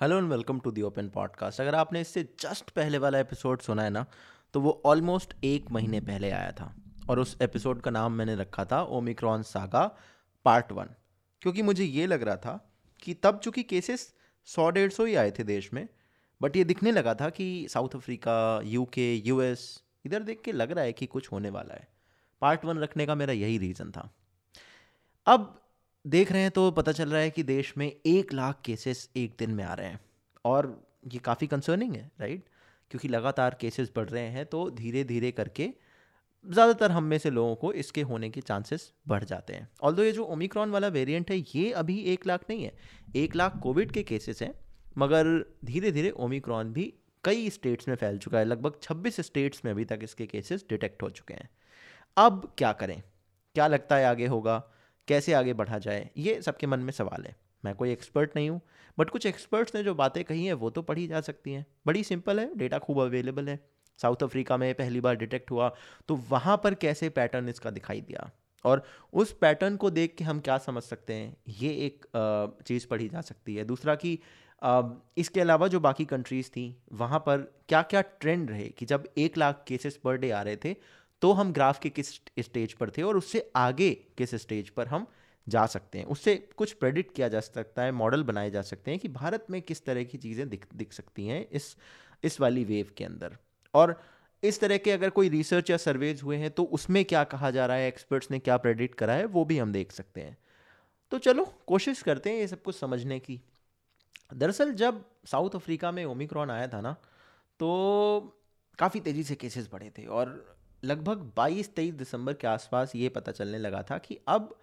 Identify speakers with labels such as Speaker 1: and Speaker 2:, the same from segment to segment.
Speaker 1: Hello and welcome to the open podcast. अगर आपने इससे जस्ट पहले वाला एपिसोड सुना है ना तो वो ऑलमोस्ट एक महीने पहले आया था। और उस एपिसोड का नाम मैंने रखा था ओमिक्रॉन सागा पार्ट वन क्योंकि मुझे ये लग रहा था कि तब चूँकि केसेस सौ डेढ़ सौ ही आए थे देश में बट ये दिखने लगा था कि साउथ अफ्रीका यूके यूएस इधर देख के लग रहा है कि कुछ होने वाला है। पार्ट वन रखने का मेरा यही रीज़न था। अब देख रहे हैं तो पता चल रहा है कि देश में एक लाख केसेस एक दिन में आ रहे हैं। और ये काफ़ी कंसर्निंग है राइट क्योंकि लगातार केसेस बढ़ रहे हैं तो धीरे धीरे करके ज़्यादातर हम में से लोगों को इसके होने के चांसेस बढ़ जाते हैं। ऑल ये जो ओमिक्रॉन वाला वेरिएंट है, ये अभी एक लाख नहीं है। एक लाख कोविड के केसेस हैं, मगर धीरे धीरे ओमिक्रॉन भी कई स्टेट्स में फैल चुका है। लगभग 26 स्टेट्स में अभी तक इसके केसेस डिटेक्ट हो चुके हैं। अब क्या करें? क्या लगता है आगे होगा? कैसे आगे बढ़ा जाए, ये सबके मन में सवाल है। मैं कोई एक्सपर्ट नहीं हूँ बट कुछ एक्सपर्ट्स ने जो बातें कही हैं, वो तो पढ़ी जा सकती हैं। बड़ी सिंपल है डेटा खूब अवेलेबल है। साउथ अफ्रीका में पहली बार डिटेक्ट हुआ तो वहाँ पर कैसे पैटर्न इसका दिखाई दिया? और उस पैटर्न को देख के हम क्या समझ सकते हैं? ये एक चीज़ पढ़ी जा सकती है। दूसरा कि इसके अलावा जो बाकी कंट्रीज़ थी, वहाँ पर क्या क्या ट्रेंड रहे कि जब एक लाख केसेस पर डे आ रहे थे तो हम ग्राफ के किस स्टेज पर थे और उससे आगे किस स्टेज पर हम जा सकते हैं। उससे कुछ प्रेडिक्ट किया जा सकता है, मॉडल बनाए जा सकते हैं कि भारत में किस तरह की चीज़ें दिख दिख सकती हैं इस इस वाली वेव के अंदर। और इस तरह के अगर कोई रिसर्च या सर्वेज हुए हैं तो उसमें क्या कहा जा रहा है, एक्सपर्ट्स ने क्या प्रेडिक्ट करा है, वो भी हम देख सकते हैं। तो चलो, कोशिश करते हैं ये सब कुछ समझने की। दरअसल जब साउथ अफ्रीका में ओमिक्रॉन आया था ना तो काफ़ी तेज़ी से केसेस बढ़े थे और लगभग 22-23 दिसंबर के आसपास ये पता चलने लगा था कि अब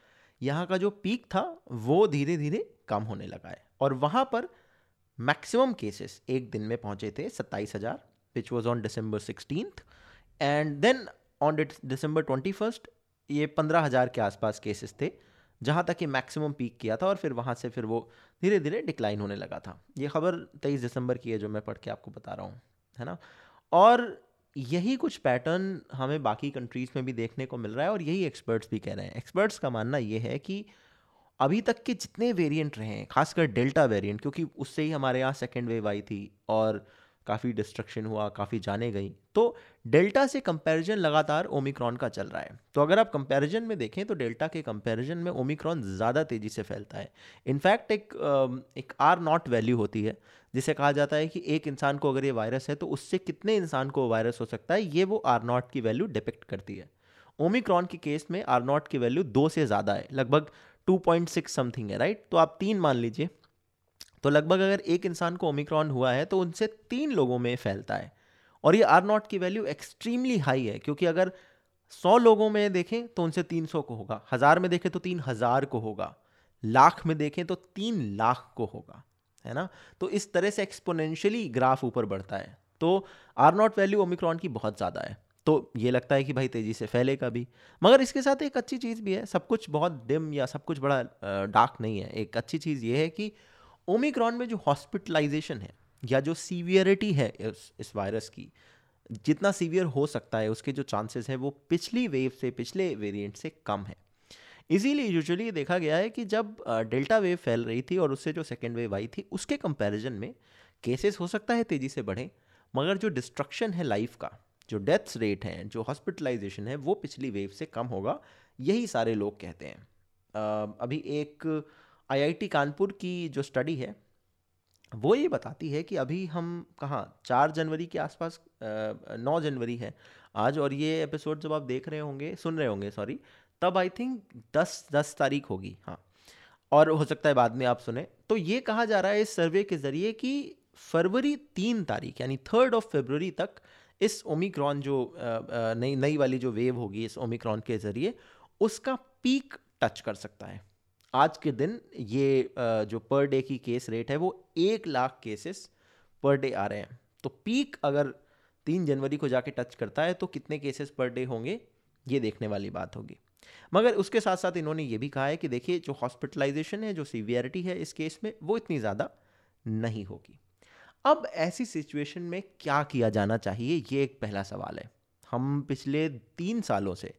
Speaker 1: यहाँ का जो पीक था, वो धीरे धीरे कम होने लगा है। और वहाँ पर मैक्सिमम केसेस एक दिन में पहुँचे थे सत्ताईस हज़ार which was on December sixteen and then on December twenty first ये पंद्रह हज़ार के आसपास केसेस थे, जहाँ तक ये मैक्सिमम पीक किया था और फिर वहाँ से फिर वो धीरे धीरे डिक्लाइन होने लगा था। ये खबर तेईस दिसंबर की है जो मैं पढ़ के आपको बता रहा हूँ, है ना? और यही कुछ पैटर्न हमें बाकी कंट्रीज़ में भी देखने को मिल रहा है और यही एक्सपर्ट्स भी कह रहे हैं। एक्सपर्ट्स का मानना ये है कि अभी तक के जितने वेरिएंट रहे हैं, खासकर डेल्टा वेरिएंट क्योंकि उससे ही हमारे यहाँ सेकेंड वेव आई थी और काफ़ी डिस्ट्रक्शन हुआ, काफ़ी जाने गई। तो डेल्टा से कंपैरिजन लगातार ओमिक्रॉन का चल रहा है। तो अगर आप कंपैरिजन में देखें तो डेल्टा के कंपैरिजन में ओमिक्रॉन ज़्यादा तेज़ी से फैलता है। इनफैक्ट एक एक आर नॉट वैल्यू होती है। जिसे कहा जाता है कि एक इंसान को अगर ये वायरस है तो उससे कितने इंसान को वायरस हो सकता है, ये वो आर नॉट की वैल्यू डिपेक्ट करती है। ओमिक्रॉन के केस में आर नॉट की वैल्यू दो से ज़्यादा है, लगभग टू पॉइंट सिक्स समथिंग है राइट तो आप तीन मान लीजिए। तो लगभग अगर एक इंसान को ओमिक्रॉन हुआ है तो उनसे तीन लोगों में फैलता है। और ये आर नॉट की वैल्यू एक्सट्रीमली हाई है, क्योंकि अगर सौ लोगों में देखें तो उनसे तीन सौ को होगा। हज़ार में देखें तो तीन हज़ार को होगा। लाख में देखें तो तीन लाख को होगा। है ना? तो इस तरह से एक्सपोनेंशियली ग्राफ ऊपर बढ़ता है। तो आर नॉट वैल्यू ओमिक्रॉन की बहुत ज़्यादा है। तो ये लगता है कि भाई तेज़ी से फैलेगा भी। मगर इसके साथ एक अच्छी चीज़ भी है सब कुछ बहुत डिम या सब कुछ बड़ा डार्क नहीं है। एक अच्छी चीज़ ये है कि ओमिक्रॉन में जो हॉस्पिटलाइजेशन है या जो सीवियरिटी है इस, इस वायरस की जितना सीवियर हो सकता है उसके जो चांसेस हैं वो पिछली वेव से पिछले वेरिएंट से कम है। इजीली यूजुअली देखा गया है कि जब डेल्टा वेव फैल रही थी और उससे जो सेकेंड वेव आई थी, उसके कंपैरिजन में केसेस हो सकता है तेज़ी से बढ़े, मगर जो डिस्ट्रक्शन है लाइफ का, जो डेथ्स रेट हैं, जो हॉस्पिटलाइजेशन है, वो पिछली वेव से कम होगा, यही सारे लोग कहते हैं। अभी एक आईआईटी कानपुर की जो स्टडी है, वो ये बताती है कि अभी हम कहाँ, चार जनवरी के आसपास नौ जनवरी है, आज और ये एपिसोड जब आप देख रहे होंगे, सुन रहे होंगे सॉरी तब आई थिंक दस दस तारीख होगी हाँ। और हो सकता है बाद में आप सुने। तो ये कहा जा रहा है इस सर्वे के ज़रिए कि फरवरी तीन तारीख, यानी थर्ड ऑफ़ फेबररी तक इस ओमिक्रॉन जो नई नई वाली जो वेव होगी इस ओमिक्रॉन के ज़रिए, उसका पीक टच कर सकता है। आज के दिन ये जो पर डे की केस रेट है वो एक लाख केसेस पर डे आ रहे हैं। तो पीक अगर तीन जनवरी को जाके टच करता है तो कितने केसेस पर डे होंगे, ये देखने वाली बात होगी। मगर उसके साथ साथ इन्होंने ये भी कहा है कि देखिए, जो हॉस्पिटलाइजेशन है, जो सीवियरिटी है इस केस में, वो इतनी ज़्यादा नहीं होगी। अब ऐसी सिचुएशन में क्या किया जाना चाहिए? ये एक पहला सवाल है। हम पिछले तीन सालों से,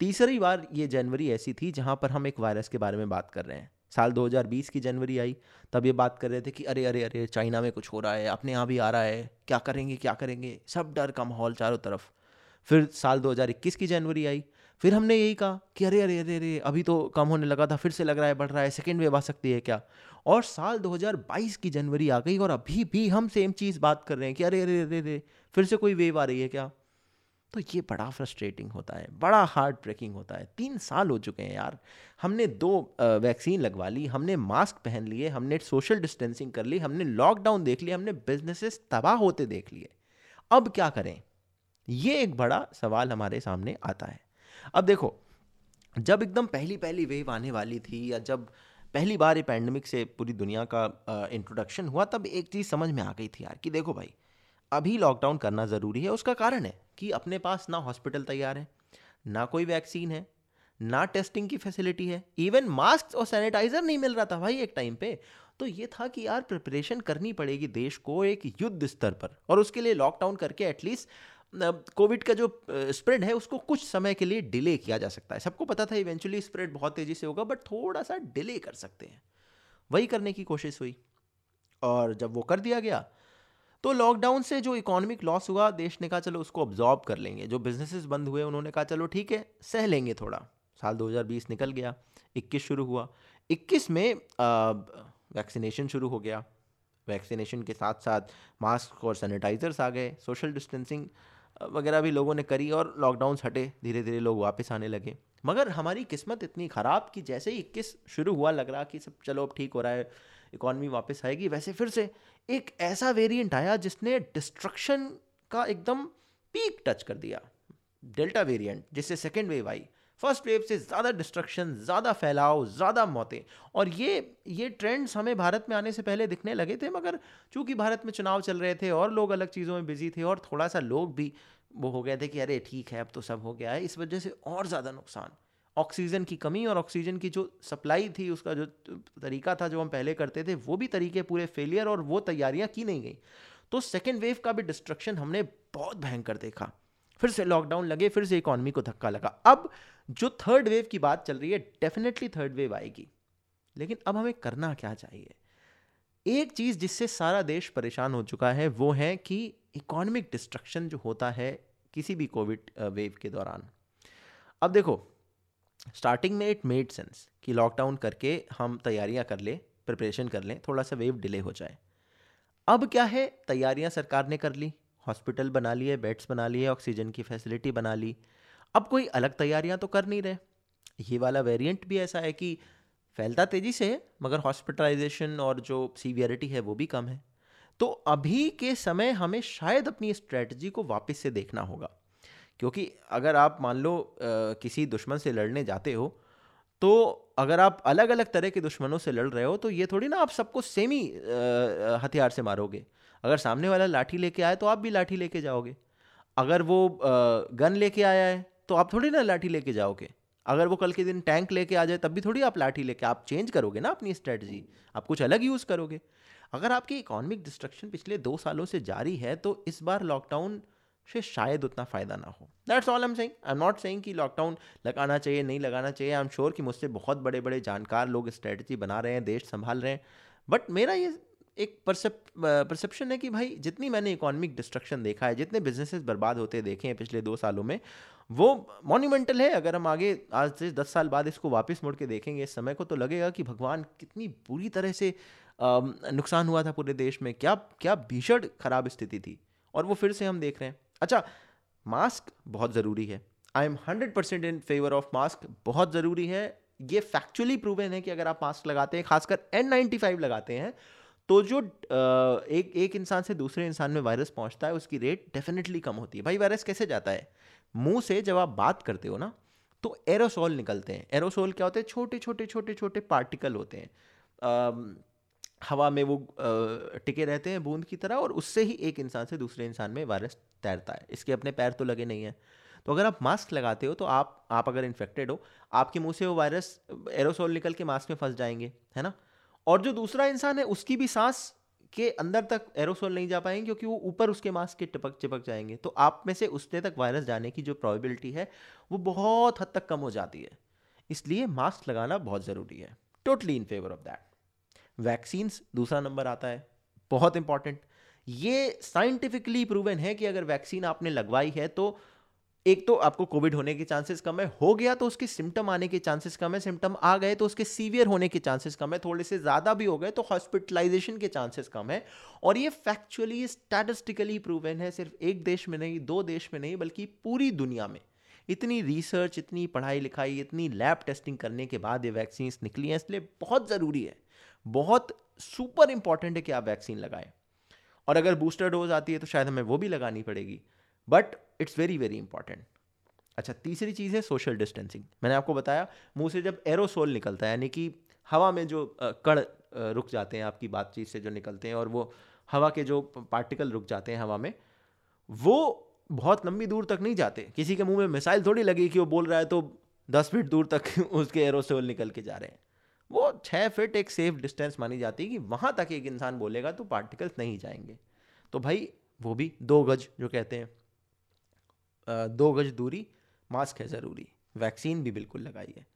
Speaker 1: तीसरी बार ये जनवरी ऐसी थी जहाँ पर हम एक वायरस के बारे में बात कर रहे हैं। साल 2020 की जनवरी आई, तब ये बात कर रहे थे कि अरे अरे अरे, चाइना में कुछ हो रहा है, अपने यहाँ भी आ रहा है, क्या करेंगे क्या करेंगे? सब डर का माहौल चारों तरफ़। फिर साल 2021 की जनवरी आई फिर हमने यही कहा कि अरे अरे अरे अरे, अभी तो कम होने लगा था, फिर से लग रहा है, बढ़ रहा है सेकेंड वेव आ सकती है क्या? और साल 2022 की जनवरी आ गई और अभी भी हम सेम चीज़ बात कर रहे हैं कि अरे अरे अरे अरे, फिर से कोई वेव आ रही है क्या? तो ये बड़ा फ्रस्ट्रेटिंग होता है, बड़ा हार्ट ब्रेकिंग होता है। तीन साल हो चुके हैं यार, हमने दो वैक्सीन लगवा ली, हमने मास्क पहन लिए, हमने सोशल डिस्टेंसिंग कर ली, हमने लॉकडाउन देख लिया हमने बिजनेसेस तबाह होते देख लिए। अब क्या करें? ये एक बड़ा सवाल हमारे सामने आता है। अब देखो, जब एकदम पहली पहली वेव आने वाली थी या जब पहली बार ये पैंडमिक से पूरी दुनिया का इंट्रोडक्शन हुआ, तब एक चीज़ समझ में आ गई थी यार कि देखो भाई, अभी लॉकडाउन करना ज़रूरी है, उसका कारण है कि अपने पास ना हॉस्पिटल तैयार है, ना कोई वैक्सीन है, ना टेस्टिंग की फैसिलिटी है इवन मास्क और सैनिटाइजर नहीं मिल रहा था भाई एक टाइम पे। तो ये था कि यार प्रिपरेशन करनी पड़ेगी देश को एक युद्ध स्तर पर और उसके लिए लॉकडाउन करके एटलीस्ट कोविड का जो स्प्रेड है, उसको कुछ समय के लिए डिले किया जा सकता है। सबको पता था इवेंचुअली स्प्रेड बहुत तेज़ी से होगा बट थोड़ा सा डिले कर सकते हैं। वही करने की कोशिश हुई। और जब वो कर दिया गया तो लॉकडाउन से जो इकोनॉमिक लॉस हुआ, देश ने कहा, चलो उसको ऑब्जॉर्व कर लेंगे। जो बिजनेसेस बंद हुए, उन्होंने कहा, चलो ठीक है, सह लेंगे थोड़ा। साल 2020 निकल गया 21 शुरू हुआ। 21 में वैक्सीनेशन शुरू हो गया। वैक्सीनेशन के साथ साथ मास्क और सैनिटाइजर्स आ गए। सोशल डिस्टेंसिंग वगैरह भी लोगों ने करी और लॉकडाउन हटे धीरे धीरे लोग वापस आने लगे। मगर हमारी किस्मत इतनी ख़राब कि जैसे ही इक्कीस शुरू हुआ, लग रहा कि सब चलो अब ठीक हो रहा है इकॉनमी वापस आएगी, वैसे फिर से एक ऐसा वेरिएंट आया जिसने डिस्ट्रक्शन का एकदम पीक टच कर दिया। डेल्टा वेरिएंट जिससे सेकेंड वेव आई। फ़र्स्ट वेव से ज़्यादा डिस्ट्रक्शन ज़्यादा फैलाव, ज़्यादा मौतें। और ये ये ट्रेंड्स हमें भारत में आने से पहले दिखने लगे थे, मगर चूँकि भारत में चुनाव चल रहे थे और लोग अलग चीज़ों में बिज़ी थे और थोड़ा सा लोग भी वो हो गए थे कि अरे ठीक है, अब तो सब हो गया है, इस वजह से और ज़्यादा नुकसान। ऑक्सीजन की कमी और ऑक्सीजन की जो सप्लाई थी, उसका जो तरीका था, जो हम पहले करते थे, वो भी तरीके पूरे फेलियर और वो तैयारियाँ की नहीं गई। तो सेकेंड वेव का भी डिस्ट्रक्शन हमने बहुत भयंकर देखा। फिर से लॉकडाउन लगे, फिर से इकॉनमी को धक्का लगा। अब जो थर्ड वेव की बात चल रही है डेफिनेटली थर्ड वेव आएगी। लेकिन अब हमें करना क्या चाहिए? एक चीज़ जिससे सारा देश परेशान हो चुका है, वो है कि इकोनॉमिक डिस्ट्रक्शन जो होता है किसी भी कोविड वेव के दौरान। अब देखो स्टार्टिंग में इट मेड सेंस कि लॉकडाउन करके हम तैयारियाँ कर ले प्रिपरेशन कर लें, थोड़ा सा वेव डिले हो जाए। अब क्या है? तैयारियाँ सरकार ने कर ली। हॉस्पिटल बना लिए बेड्स बना लिए ऑक्सीजन की फैसिलिटी बना ली। अब कोई अलग तैयारियाँ तो कर नहीं रहे। ये वाला वेरिएंट भी ऐसा है कि फैलता तेज़ी से है मगर हॉस्पिटलाइजेशन और जो सीवियरिटी है वो भी कम है। तो अभी के समय हमें शायद अपनी स्ट्रेटजी को वापस से देखना होगा। क्योंकि अगर आप मान लो आ, किसी दुश्मन से लड़ने जाते हो तो अगर आप अलग अलग तरह के दुश्मनों से लड़ रहे हो तो ये थोड़ी ना आप सबको सेम ही हथियार से मारोगे। अगर सामने वाला लाठी लेके आए तो आप भी लाठी लेके जाओगे। अगर वो गन लेके आया है तो आप थोड़ी ना लाठी लेके जाओगे। अगर वो कल के दिन टैंक लेके आ जाए तब भी थोड़ी आप लाठी लेके, आप चेंज करोगे ना अपनी स्ट्रेटजी, आप कुछ अलग यूज़ करोगे। अगर आपकी इकोनॉमिक डिस्ट्रक्शन पिछले दो सालों से जारी है तो इस बार लॉकडाउन से शायद उतना फ़ायदा ना हो। That's all I'm saying I am not saying कि लॉकडाउन लगाना चाहिए, नहीं लगाना चाहिए। आई एम श्योर कि मुझसे बहुत बड़े बड़े जानकार लोग स्ट्रेटजी बना रहे हैं, देश संभाल रहे हैं। बट मेरा ये एक परसेप परसेप्शन है कि भाई जितनी मैंने इकोनॉमिक डिस्ट्रक्शन देखा है, जितने बिजनेसेस बर्बाद होते देखे हैं पिछले दो सालों में, वो मॉन्यूमेंटल है। अगर हम आगे, आज से दस साल बाद इसको वापस मुड़ के देखेंगे, इस समय को तो लगेगा कि भगवान कितनी बुरी तरह से नुकसान हुआ था पूरे देश में। क्या क्या भीषण खराब स्थिति थी। और वो फिर से हम देख रहे हैं। अच्छा मास्क बहुत ज़रूरी है। I am hundred percent in favour of mask बहुत ज़रूरी है। ये फैक्चुअली प्रूवन है कि अगर आप मास्क लगाते हैं, खासकर एन नाइन्टी फाइव लगाते हैं तो जो एक एक इंसान से दूसरे इंसान में वायरस पहुँचता है, उसकी रेट डेफिनेटली कम होती है। भाई वायरस कैसे जाता है? मुँह से जब आप बात करते हो ना तो एरोसोल निकलते हैं। एरोसोल क्या होते हैं? छोटे छोटे छोटे छोटे पार्टिकल होते हैं। हवा में वो टिके रहते हैं बूंद की तरह और उससे ही एक इंसान से दूसरे इंसान में वायरस तैरता है। इसके अपने पैर तो लगे नहीं हैं। तो अगर आप मास्क लगाते हो तो आप आप अगर इन्फेक्टेड हो, आपके मुँह से वो वायरस एरोसोल निकल के मास्क में फंस जाएँगे, है ना? और जो दूसरा इंसान है, उसकी भी सांस के अंदर तक एरोसोल नहीं जा पाएँगे क्योंकि वो ऊपर उसके मास्क के टिपक, चिपक जाएँगे। तो आप में से उसने तक वायरस जाने की जो प्रोबेबिलिटी है, वो बहुत हद तक कम हो जाती है। इसलिए मास्क लगाना बहुत ज़रूरी है। Totally in favour of that vaccines दूसरा नंबर आता है। बहुत इंपॉर्टेंट ये साइंटिफिकली प्रूवन है कि अगर वैक्सीन आपने लगवाई है तो एक तो आपको कोविड होने के चांसेस कम है, हो गया तो उसके सिम्टम आने के चांसेस कम है, सिम्टम आ गए तो उसके सीवियर होने के चांसेस कम है, थोड़े से ज़्यादा भी हो गए तो हॉस्पिटलाइजेशन के चांसेस कम है। और ये फैक्चुअली स्टैटिस्टिकली प्रूवन है, सिर्फ़ एक देश में नहीं, दो देश में नहीं, बल्कि पूरी दुनिया में। इतनी रिसर्च, इतनी पढ़ाई लिखाई, इतनी लैब टेस्टिंग करने के बाद ये वैक्सीन निकली हैं, इसलिए बहुत ज़रूरी है, बहुत सुपर इंपॉर्टेंट है कि आप वैक्सीन लगाएँ। और अगर बूस्टर डोज आती है तो शायद हमें वो भी लगानी पड़ेगी। But it's very very important अच्छा तीसरी चीज़ है सोशल डिस्टेंसिंग मैंने आपको बताया, मुँह से जब एरोसोल निकलता है, यानी कि हवा में जो कण रुक जाते हैं, आपकी बातचीत से जो निकलते हैं और वो हवा के जो पार्टिकल रुक जाते हैं हवा में, वो बहुत लंबी दूर तक नहीं जाते। किसी के मुँह में मिसाइल थोड़ी लगी कि वो बोल रहा है तो दस फीट दूर तक उसके एरोसोल निकल के जा रहे हैं। वो छः फिट एक सेफ़ डिस्टेंस मानी जाती है कि वहाँ तक एक इंसान बोलेगा तो पार्टिकल्स नहीं जाएँगे। तो भाई, वो भी दो गज, जो कहते हैं दो गज दूरी, मास्क है ज़रूरी, वैक्सीन भी बिल्कुल लगाई है।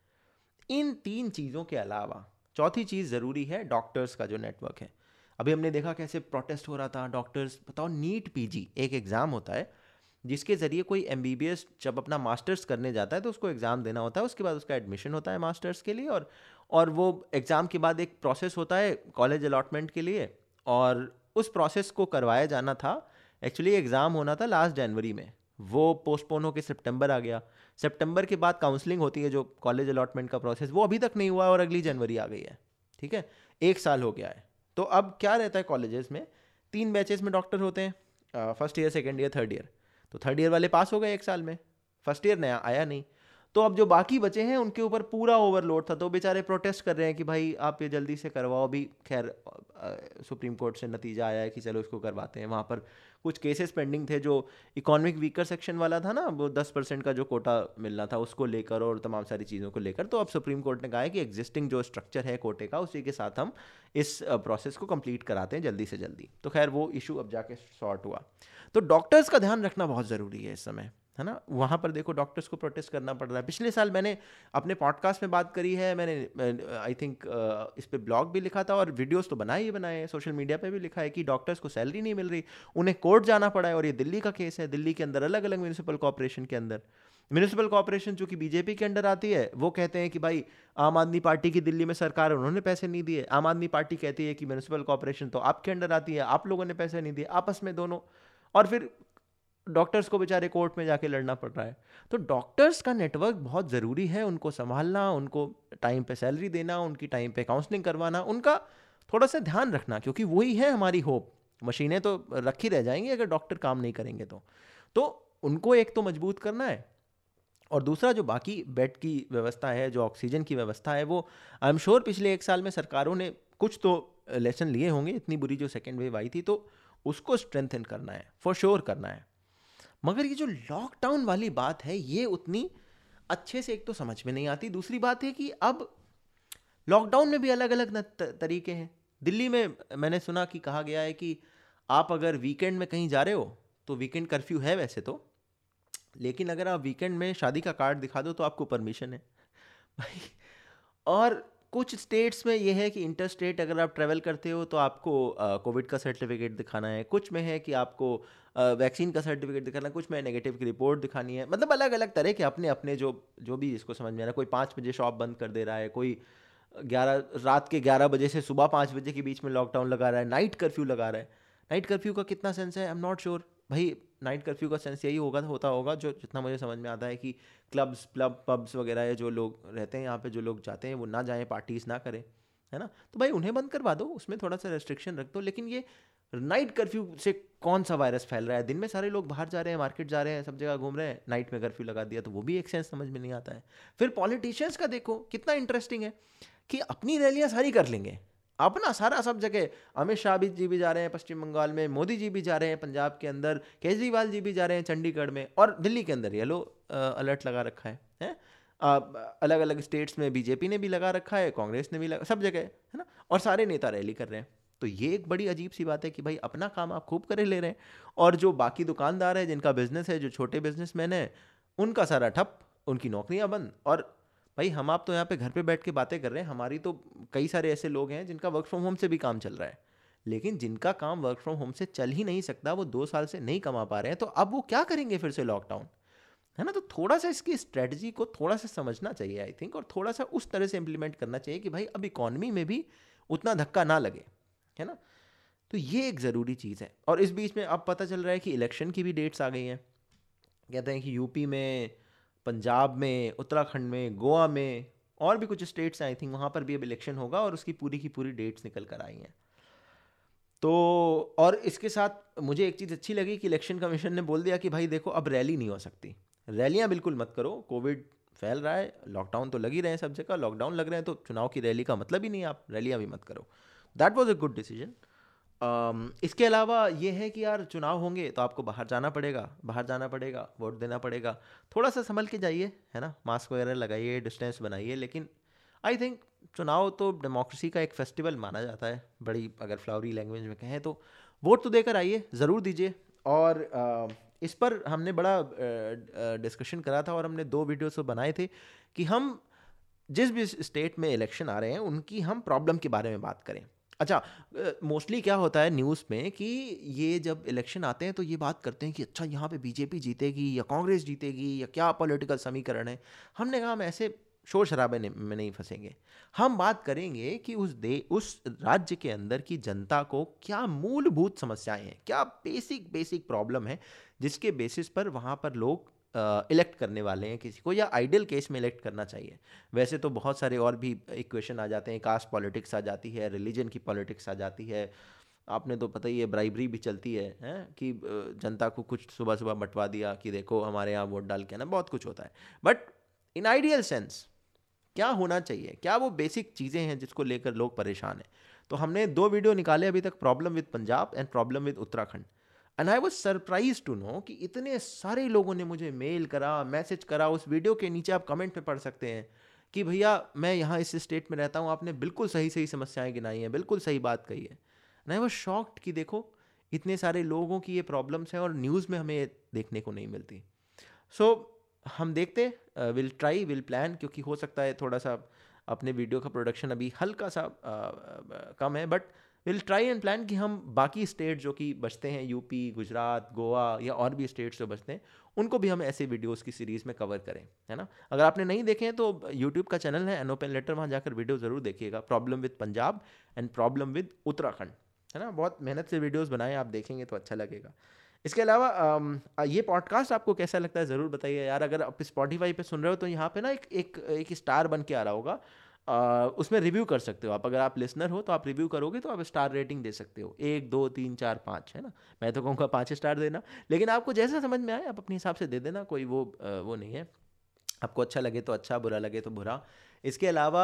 Speaker 1: इन तीन चीज़ों के अलावा, चौथी चीज़ ज़रूरी है, डॉक्टर्स का जो नेटवर्क है। अभी हमने देखा कैसे प्रोटेस्ट हो रहा था, डॉक्टर्स, बताओ, नीट पीजी, एक एग्ज़ाम होता है, जिसके ज़रिए कोई एमबीबीएस जब अपना मास्टर्स करने जाता है तो उसको एग्ज़ाम देना होता है, उसके बाद उसका एडमिशन होता है मास्टर्स के लिए, और और वो एग्ज़ाम के बाद एक प्रोसेस होता है कॉलेज अलॉटमेंट के लिए, और उस प्रोसेस को करवाया जाना था। एक्चुअली एग्ज़ाम होना था लास्ट जनवरी में वो पोस्टपोन होकर सितंबर आ गया। सितंबर के बाद काउंसलिंग होती है, जो कॉलेज अलॉटमेंट का प्रोसेस वो अभी तक नहीं हुआ और अगली जनवरी आ गई है। ठीक है? एक साल हो गया है। तो अब क्या रहता है कॉलेजेस में? तीन बैचेस में डॉक्टर होते हैं। First year second year third year तो थर्ड ईयर वाले पास हो गए एक साल में। फ़र्स्ट ईयर नया, आया नहीं। तो अब जो बाकी बचे हैं, उनके ऊपर पूरा ओवरलोड था तो बेचारे प्रोटेस्ट कर रहे हैं कि भाई, आप ये जल्दी से करवाओ। भी खैर सुप्रीम कोर्ट से नतीजा आया है कि चलो इसको करवाते हैं। वहाँ पर कुछ केसेस पेंडिंग थे जो इकोनॉमिक वीकर सेक्शन वाला था ना, वो दस परसेंट का जो कोटा मिलना था, उसको लेकर और तमाम सारी चीज़ों को लेकर। तो अब सुप्रीम कोर्ट ने कहा है कि एग्जिस्टिंग जो स्ट्रक्चर है कोटे का, उसी के साथ हम इस प्रोसेस को कंप्लीट कराते हैं जल्दी से जल्दी। तो खैर, वो इशू अब जाके सॉर्ट हुआ। तो डॉक्टर्स का ध्यान रखना बहुत ज़रूरी है इस समय। है ना? वहाँ पर देखो डॉक्टर्स को प्रोटेस्ट करना पड़ रहा है। पिछले साल मैंने अपने पॉडकास्ट में बात करी है, मैंने आई थिंक इस पर ब्लॉग भी लिखा था और वीडियोस तो बनाए ही बनाए हैं। सोशल मीडिया पे भी लिखा है कि डॉक्टर्स को सैलरी नहीं मिल रही, उन्हें कोर्ट जाना पड़ा है और ये दिल्ली का केस है। दिल्ली के अंदर अलग अलग म्यूनसिपल कॉपरेशन के अंदर। म्यूनसिपल कॉरपोरेशन जो कि बीजेपी के अंडर आती है, वो कहते हैं कि भाई, आम आदमी पार्टी की दिल्ली में सरकार उन्होंने पैसे नहीं दिए। आम आदमी पार्टी कहती है कि म्यूनसिपल कॉपरेशन तो आपके अंडर आती है, आप लोगों ने पैसे नहीं दिए, आपस में दोनों। और फिर डॉक्टर्स को बेचारे कोर्ट में जाके लड़ना पड़ रहा है। तो डॉक्टर्स का नेटवर्क बहुत ज़रूरी है उनको संभालना, उनको टाइम पे सैलरी देना, उनकी टाइम पे काउंसलिंग करवाना, उनका थोड़ा सा ध्यान रखना, क्योंकि वही है हमारी होप मशीनें तो रखी रह जाएँगी अगर डॉक्टर काम नहीं करेंगे तो। तो उनको एक तो मज़बूत करना है। और दूसरा जो बाकी बेड की व्यवस्था है, जो ऑक्सीजन की व्यवस्था है, वो आई एम श्योर पिछले एक साल में सरकारों ने कुछ तो लेसन लिए होंगे, इतनी बुरी जो सेकेंड वेव आई थी तो उसको स्ट्रेंथन करना है फॉर श्योर करना है। मगर ये जो लॉकडाउन वाली बात है, ये उतनी अच्छे से एक तो समझ में नहीं आती। दूसरी बात है कि अब लॉकडाउन में भी अलग अलग तरीके हैं। दिल्ली में मैंने सुना कि कहा गया है कि आप अगर वीकेंड में कहीं जा रहे हो तो वीकेंड कर्फ्यू है वैसे तो लेकिन अगर आप वीकेंड में शादी का कार्ड दिखा दो तो आपको परमिशन है। भाई, और कुछ स्टेट्स में ये है कि इंटर स्टेट अगर आप ट्रैवल करते हो तो आपको कोविड का सर्टिफिकेट दिखाना है। कुछ में है कि आपको वैक्सीन का सर्टिफिकेट दिखाना, कुछ में नेगेटिव की रिपोर्ट दिखानी है। मतलब अलग अलग तरह के अपने अपने जो जो भी इसको समझ में आ रहा है। कोई पाँच बजे शॉप बंद कर दे रहा है, कोई ग्यारह, रात के ग्यारह बजे से सुबह पाँच बजे के बीच में लॉकडाउन लगा रहा है नाइट कर्फ्यू लगा रहा है। नाइट कर्फ्यू का कितना सेंस है? आई एम नॉट श्योर भाई नाइट कर्फ्यू का सेंस यही होगा, होता होगा, जो जितना मुझे समझ में आता है कि क्लब्स क्लब पब्स वगैरह जो लोग रहते हैं, यहाँ पे जो लोग जाते हैं, वो ना जाएँ पार्टीज़ ना करें, है ना? तो भाई, उन्हें बंद करवा दो, उसमें थोड़ा सा रेस्ट्रिक्शन रख दो। लेकिन ये नाइट कर्फ्यू से कौन सा वायरस फैल रहा है? दिन में सारे लोग बाहर जा रहे हैं मार्केट जा रहे हैं सब जगह घूम रहे हैं नाइट में कर्फ्यू लगा दिया तो वो भी एक सेंस समझ में नहीं आता है। फिर पॉलिटिशियंस का देखो कितना इंटरेस्टिंग है कि अपनी रैलियाँ सारी कर लेंगे। अपना सारा सब जगह अमित शाह भी जी भी जा रहे हैं पश्चिम बंगाल में मोदी जी भी जा रहे हैं पंजाब के अंदर केजरीवाल जी भी जा रहे हैं चंडीगढ़ में और दिल्ली के अंदर येलो अलर्ट लगा रखा है, है? अलग अलग स्टेट्स में बीजेपी ने भी लगा रखा है कांग्रेस ने भी लगा सब जगह है ना? और सारे नेता रैली कर रहे हैं। तो ये एक बड़ी अजीब सी बात है कि भाई अपना काम आप खूब करे ले रहे हैं। और जो बाकी दुकानदार है, जिनका बिज़नेस है, जो छोटे बिजनेसमैन है, उनका सारा ठप, उनकी नौकरियाँ बंद। और भाई हम आप तो यहाँ पे घर पे बैठ के बातें कर रहे हैं। हमारी तो कई सारे ऐसे लोग हैं, जिनका वर्क फ्रॉम होम से भी काम चल रहा है। लेकिन जिनका काम वर्क फ्रॉम होम से चल ही नहीं सकता, वो दो साल से नहीं कमा पा रहे हैं। तो अब वो क्या करेंगे फिर से लॉकडाउन है ना? तो थोड़ा सा इसकी स्ट्रेटजी को थोड़ा सा समझना चाहिए आई थिंक और थोड़ा सा उस तरह से इम्प्लीमेंट करना चाहिए कि भाई अब इकॉनमी में भी उतना धक्का ना लगे। है ना? तो ये एक ज़रूरी चीज़ है। और इस बीच में अब पता चल रहा है कि इलेक्शन की भी डेट्स आ गई हैं। कहते हैं कि यूपी में, पंजाब में, उत्तराखंड में, गोवा में और भी कुछ स्टेट्स आई थिंक वहाँ पर भी अब इलेक्शन होगा और उसकी पूरी की पूरी डेट्स निकल कर आई हैं। तो और इसके साथ मुझे एक चीज़ अच्छी लगी कि इलेक्शन कमीशन ने बोल दिया कि भाई देखो, अब रैली नहीं हो सकती। रैलियाँ बिल्कुल मत करो, कोविड फैल रहा है, लॉकडाउन तो लग ही रहे हैं सब जगह, लॉकडाउन लग रहे हैं तो चुनाव की रैली का मतलब ही नहीं आप रैलियाँ भी मत करो। That was a good decision इसके अलावा ये है कि यार चुनाव होंगे तो आपको बाहर जाना पड़ेगा बाहर जाना पड़ेगा वोट देना पड़ेगा। थोड़ा सा संभल के जाइए है ना? मास्क वगैरह लगाइए डिस्टेंस बनाइए लेकिन आई थिंक चुनाव तो डेमोक्रेसी का एक फेस्टिवल माना जाता है। बड़ी अगर फ्लावरी लैंग्वेज में कहें तो। वोट तो देकर आइए ज़रूर दीजिए। और आ, इस पर हमने बड़ा डिस्कशन करा था और हमने दो वीडियोस बनाए थे कि हम जिस भी स्टेट में इलेक्शन आ रहे हैं उनकी हम प्रॉब्लम के बारे में बात करें। अच्छा मोस्टली क्या होता है न्यूज़ में कि ये जब इलेक्शन आते हैं तो ये बात करते हैं कि अच्छा यहाँ पे बीजेपी जीतेगी या कांग्रेस जीतेगी या क्या पॉलिटिकल समीकरण है? हमने कहा, हम ऐसे शोर शराबे में नहीं फंसेंगे। हम बात करेंगे कि उस दे, उस राज्य के अंदर की जनता को क्या मूलभूत समस्याएँ हैं, क्या बेसिक बेसिक प्रॉब्लम है, जिसके बेसिस पर वहाँ पर लोग इलेक्ट uh, करने वाले हैं किसी को या आइडियल केस में इलेक्ट करना चाहिए। वैसे तो बहुत सारे और भी इक्वेशन आ जाते हैं कास्ट पॉलिटिक्स आ जाती है रिलीजन की पॉलिटिक्स आ जाती है। आपने तो पता ही है ब्राइबरी भी चलती है हैं कि जनता को कुछ सुबह सुबह बंटवा दिया कि देखो हमारे यहाँ वोट डाल के ना बहुत कुछ होता है। बट इन आइडियल सेंस क्या होना चाहिए? क्या वो बेसिक चीज़ें हैं जिसको लेकर लोग परेशान हैं? तो हमने दो वीडियो निकाले अभी तक problem with Punjab and problem with Uttarakhand and I was surprise to know कि इतने सारे लोगों ने मुझे मेल करा मैसेज करा उस वीडियो के नीचे आप कमेंट में पढ़ सकते हैं कि भैया मैं यहाँ इस स्टेट में रहता हूँ आपने बिल्कुल सही सही समस्याएँ गिनाई हैं बिल्कुल सही बात कही है। एंड आई वॉज़ शॉक्ड कि देखो इतने सारे लोगों की ये प्रॉब्लम्स हैं और न्यूज़ में हमें देखने को नहीं मिलती। सो so, हम देखते विल ट्राई विल प्लान क्योंकि हो सकता है थोड़ा सा अपने वीडियो का प्रोडक्शन अभी हल्का सा आ, आ, कम है but will try and plan कि हम बाकी स्टेट जो कि बचते हैं यूपी गुजरात, गोवा या और भी स्टेट्स जो बचते हैं, उनको भी हम ऐसे वीडियोस की सीरीज़ में कवर करें, है ना? अगर आपने नहीं देखे हैं तो यूट्यूब का चैनल है एन ओपन लेटर वहाँ जाकर वीडियो ज़रूर देखिएगा। Problem with Punjab and problem with Uttarakhand है ना? बहुत मेहनत से वीडियोज़ बनाए, आप देखेंगे तो अच्छा लगेगा। इसके अलावा ये पॉडकास्ट आपको कैसा लगता है? ज़रूर बताइए यार। अगर आप स्पॉटीफाई पे सुन रहे हो तो यहाँ पे ना एक एक एक स्टार बन के आ रहा होगा। उसमें रिव्यू कर सकते हो। आप अगर आप लिसनर हो तो आप रिव्यू करोगे तो आप स्टार रेटिंग दे सकते हो। एक, दो, तीन, चार, पाँच, है ना? मैं तो कहूँगा पाँच स्टार देना। लेकिन आपको जैसा समझ में आए, आप अपने हिसाब से दे देना, कोई वो वो नहीं है। आपको अच्छा लगे तो अच्छा बुरा लगे तो बुरा। इसके अलावा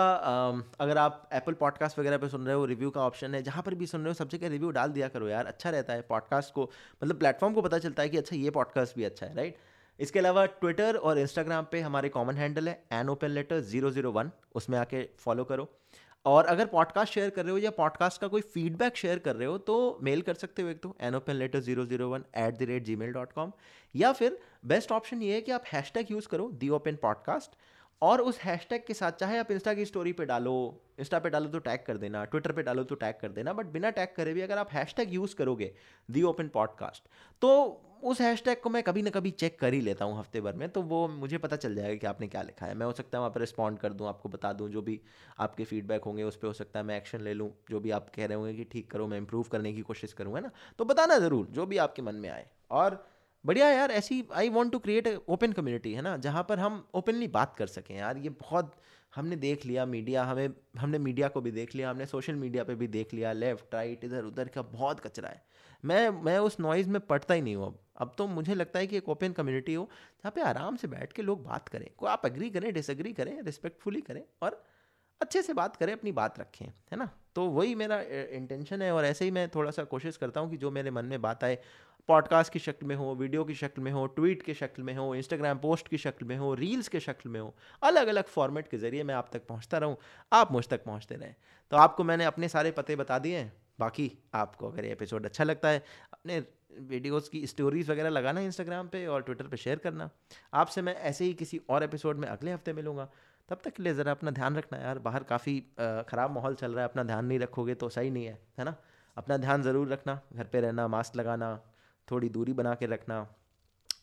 Speaker 1: अगर आप एप्पल पॉडकास्ट वगैरह पे सुन रहे हो, रिव्यू का ऑप्शन है, जहाँ पर भी सुन रहे हो, सब जगह रिव्यू डाल दिया करो यार अच्छा रहता है पॉडकास्ट को। मतलब प्लेटफॉर्म को पता चलता है कि अच्छा ये पॉडकास्ट भी अच्छा है राइट इसके अलावा ट्विटर और इंस्टाग्राम पे हमारे कॉमन हैंडल है an open letter zero zero one उसमें आके फॉलो करो। और अगर पॉडकास्ट शेयर कर रहे हो या पॉडकास्ट का कोई फीडबैक शेयर कर रहे हो तो मेल कर सकते हो एक तो an open letter zero zero one at the rate Gmail dot com या फिर बेस्ट ऑप्शन ये है कि आप हैश टैग यूज़ करो दी ओपन पॉडकास्ट और उस हैशटैग के साथ चाहे आप इंस्टा की स्टोरी पे डालो इंस्टा पे डालो तो टैग कर देना ट्विटर पे डालो तो टैग कर देना बट बिना टैग करे भी अगर आप हैशटैग यूज़ करोगे दी ओपन पॉडकास्ट तो उस हैशटैग को मैं कभी ना कभी चेक कर ही लेता हूँ हफ़्ते भर में तो वो मुझे पता चल जाएगा कि आपने क्या लिखा है। मैं हो सकता है वहाँ पर रिस्पॉन्ड कर दूँ, आपको बता दूँ, जो भी आपके फीडबैक होंगे, उस पर हो सकता है मैं एक्शन ले लूँ, जो भी आप कह रहे होंगे कि ठीक करो, मैं इंप्रूव करने की कोशिश करूँ है ना? तो बताना ज़रूर, जो भी आपके मन में आए। और बढ़िया यार, ऐसी I want to create open community है ना, जहाँ पर हम ओपनली बात कर सकें यार। ये बहुत हमने देख लिया मीडिया हमें, हमने मीडिया को भी देख लिया, हमने सोशल मीडिया पे भी देख लिया लेफ़्ट राइट इधर, उधर का बहुत कचरा है। मैं मैं उस नॉइज़ में पढ़ता ही नहीं हूँ अब। अब तो मुझे लगता है कि एक ओपन कम्युनिटी हो, जहाँ पे आराम से बैठ के लोग बात करें, को आप एग्री करें डिसएग्री करें रिस्पेक्टफुली करें और अच्छे से बात करें, अपनी बात रखें, है ना? तो वही मेरा इंटेंशन है और ऐसे ही मैं थोड़ा सा कोशिश करता हूँ कि जो मेरे मन में बात आए पॉडकास्ट की शक्ल में हो वीडियो की शक्ल में हो ट्वीट की शक्ल में हो इंस्टाग्राम पोस्ट की शक्ल में हो रील्स के शक्ल में हो अलग अलग फॉर्मेट के ज़रिए मैं आप तक पहुँचता रहूँ, आप मुझ तक पहुँचते रहें। तो आपको मैंने अपने सारे पते बता दिए हैं, बाकी आपको अगर ये एपिसोड अच्छा लगता है, अपने वीडियोस की स्टोरीज वगैरह लगाना इंस्टाग्राम पे और ट्विटर पे शेयर करना। आपसे मैं ऐसे ही किसी और एपिसोड में अगले हफ़्ते मिलूँगा। तब तक के लिए ज़रा अपना ध्यान रखना यार, बाहर काफ़ी ख़राब माहौल चल रहा है, अपना ध्यान नहीं रखोगे तो सही नहीं है है ना? अपना ध्यान ज़रूर रखना, घर पे रहना मास्क लगाना थोड़ी दूरी बना के रखना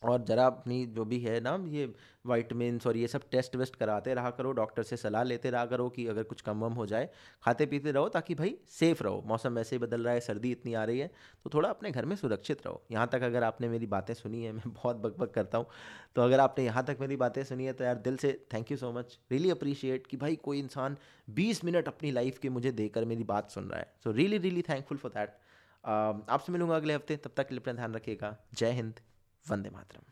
Speaker 1: और ज़रा अपनी जो भी है ना, ये वाइटमिनस और ये सब टेस्ट वेस्ट कराते रहा करो डॉक्टर से सलाह लेते रहा करो कि अगर कुछ कम वम हो जाए, खाते पीते रहो ताकि भाई सेफ़ रहो। मौसम वैसे ही बदल रहा है, सर्दी इतनी आ रही है तो थोड़ा अपने घर में सुरक्षित रहो। यहाँ तक अगर आपने मेरी बातें सुनी है, मैं बहुत बक बक करता हूँ तो अगर आपने यहाँ तक मेरी बातें सुनी है तो यार दिल से thank you so much really appreciate कि भाई कोई इंसान बीस मिनट अपनी लाइफ के मुझे देकर मेरी बात सुन रहा है। So really really thankful for that आपसे मिलूँगा अगले हफ़्ते। तब तक के लिए अपना ध्यान रखिएगा। जय हिंद। वंदे मातरम।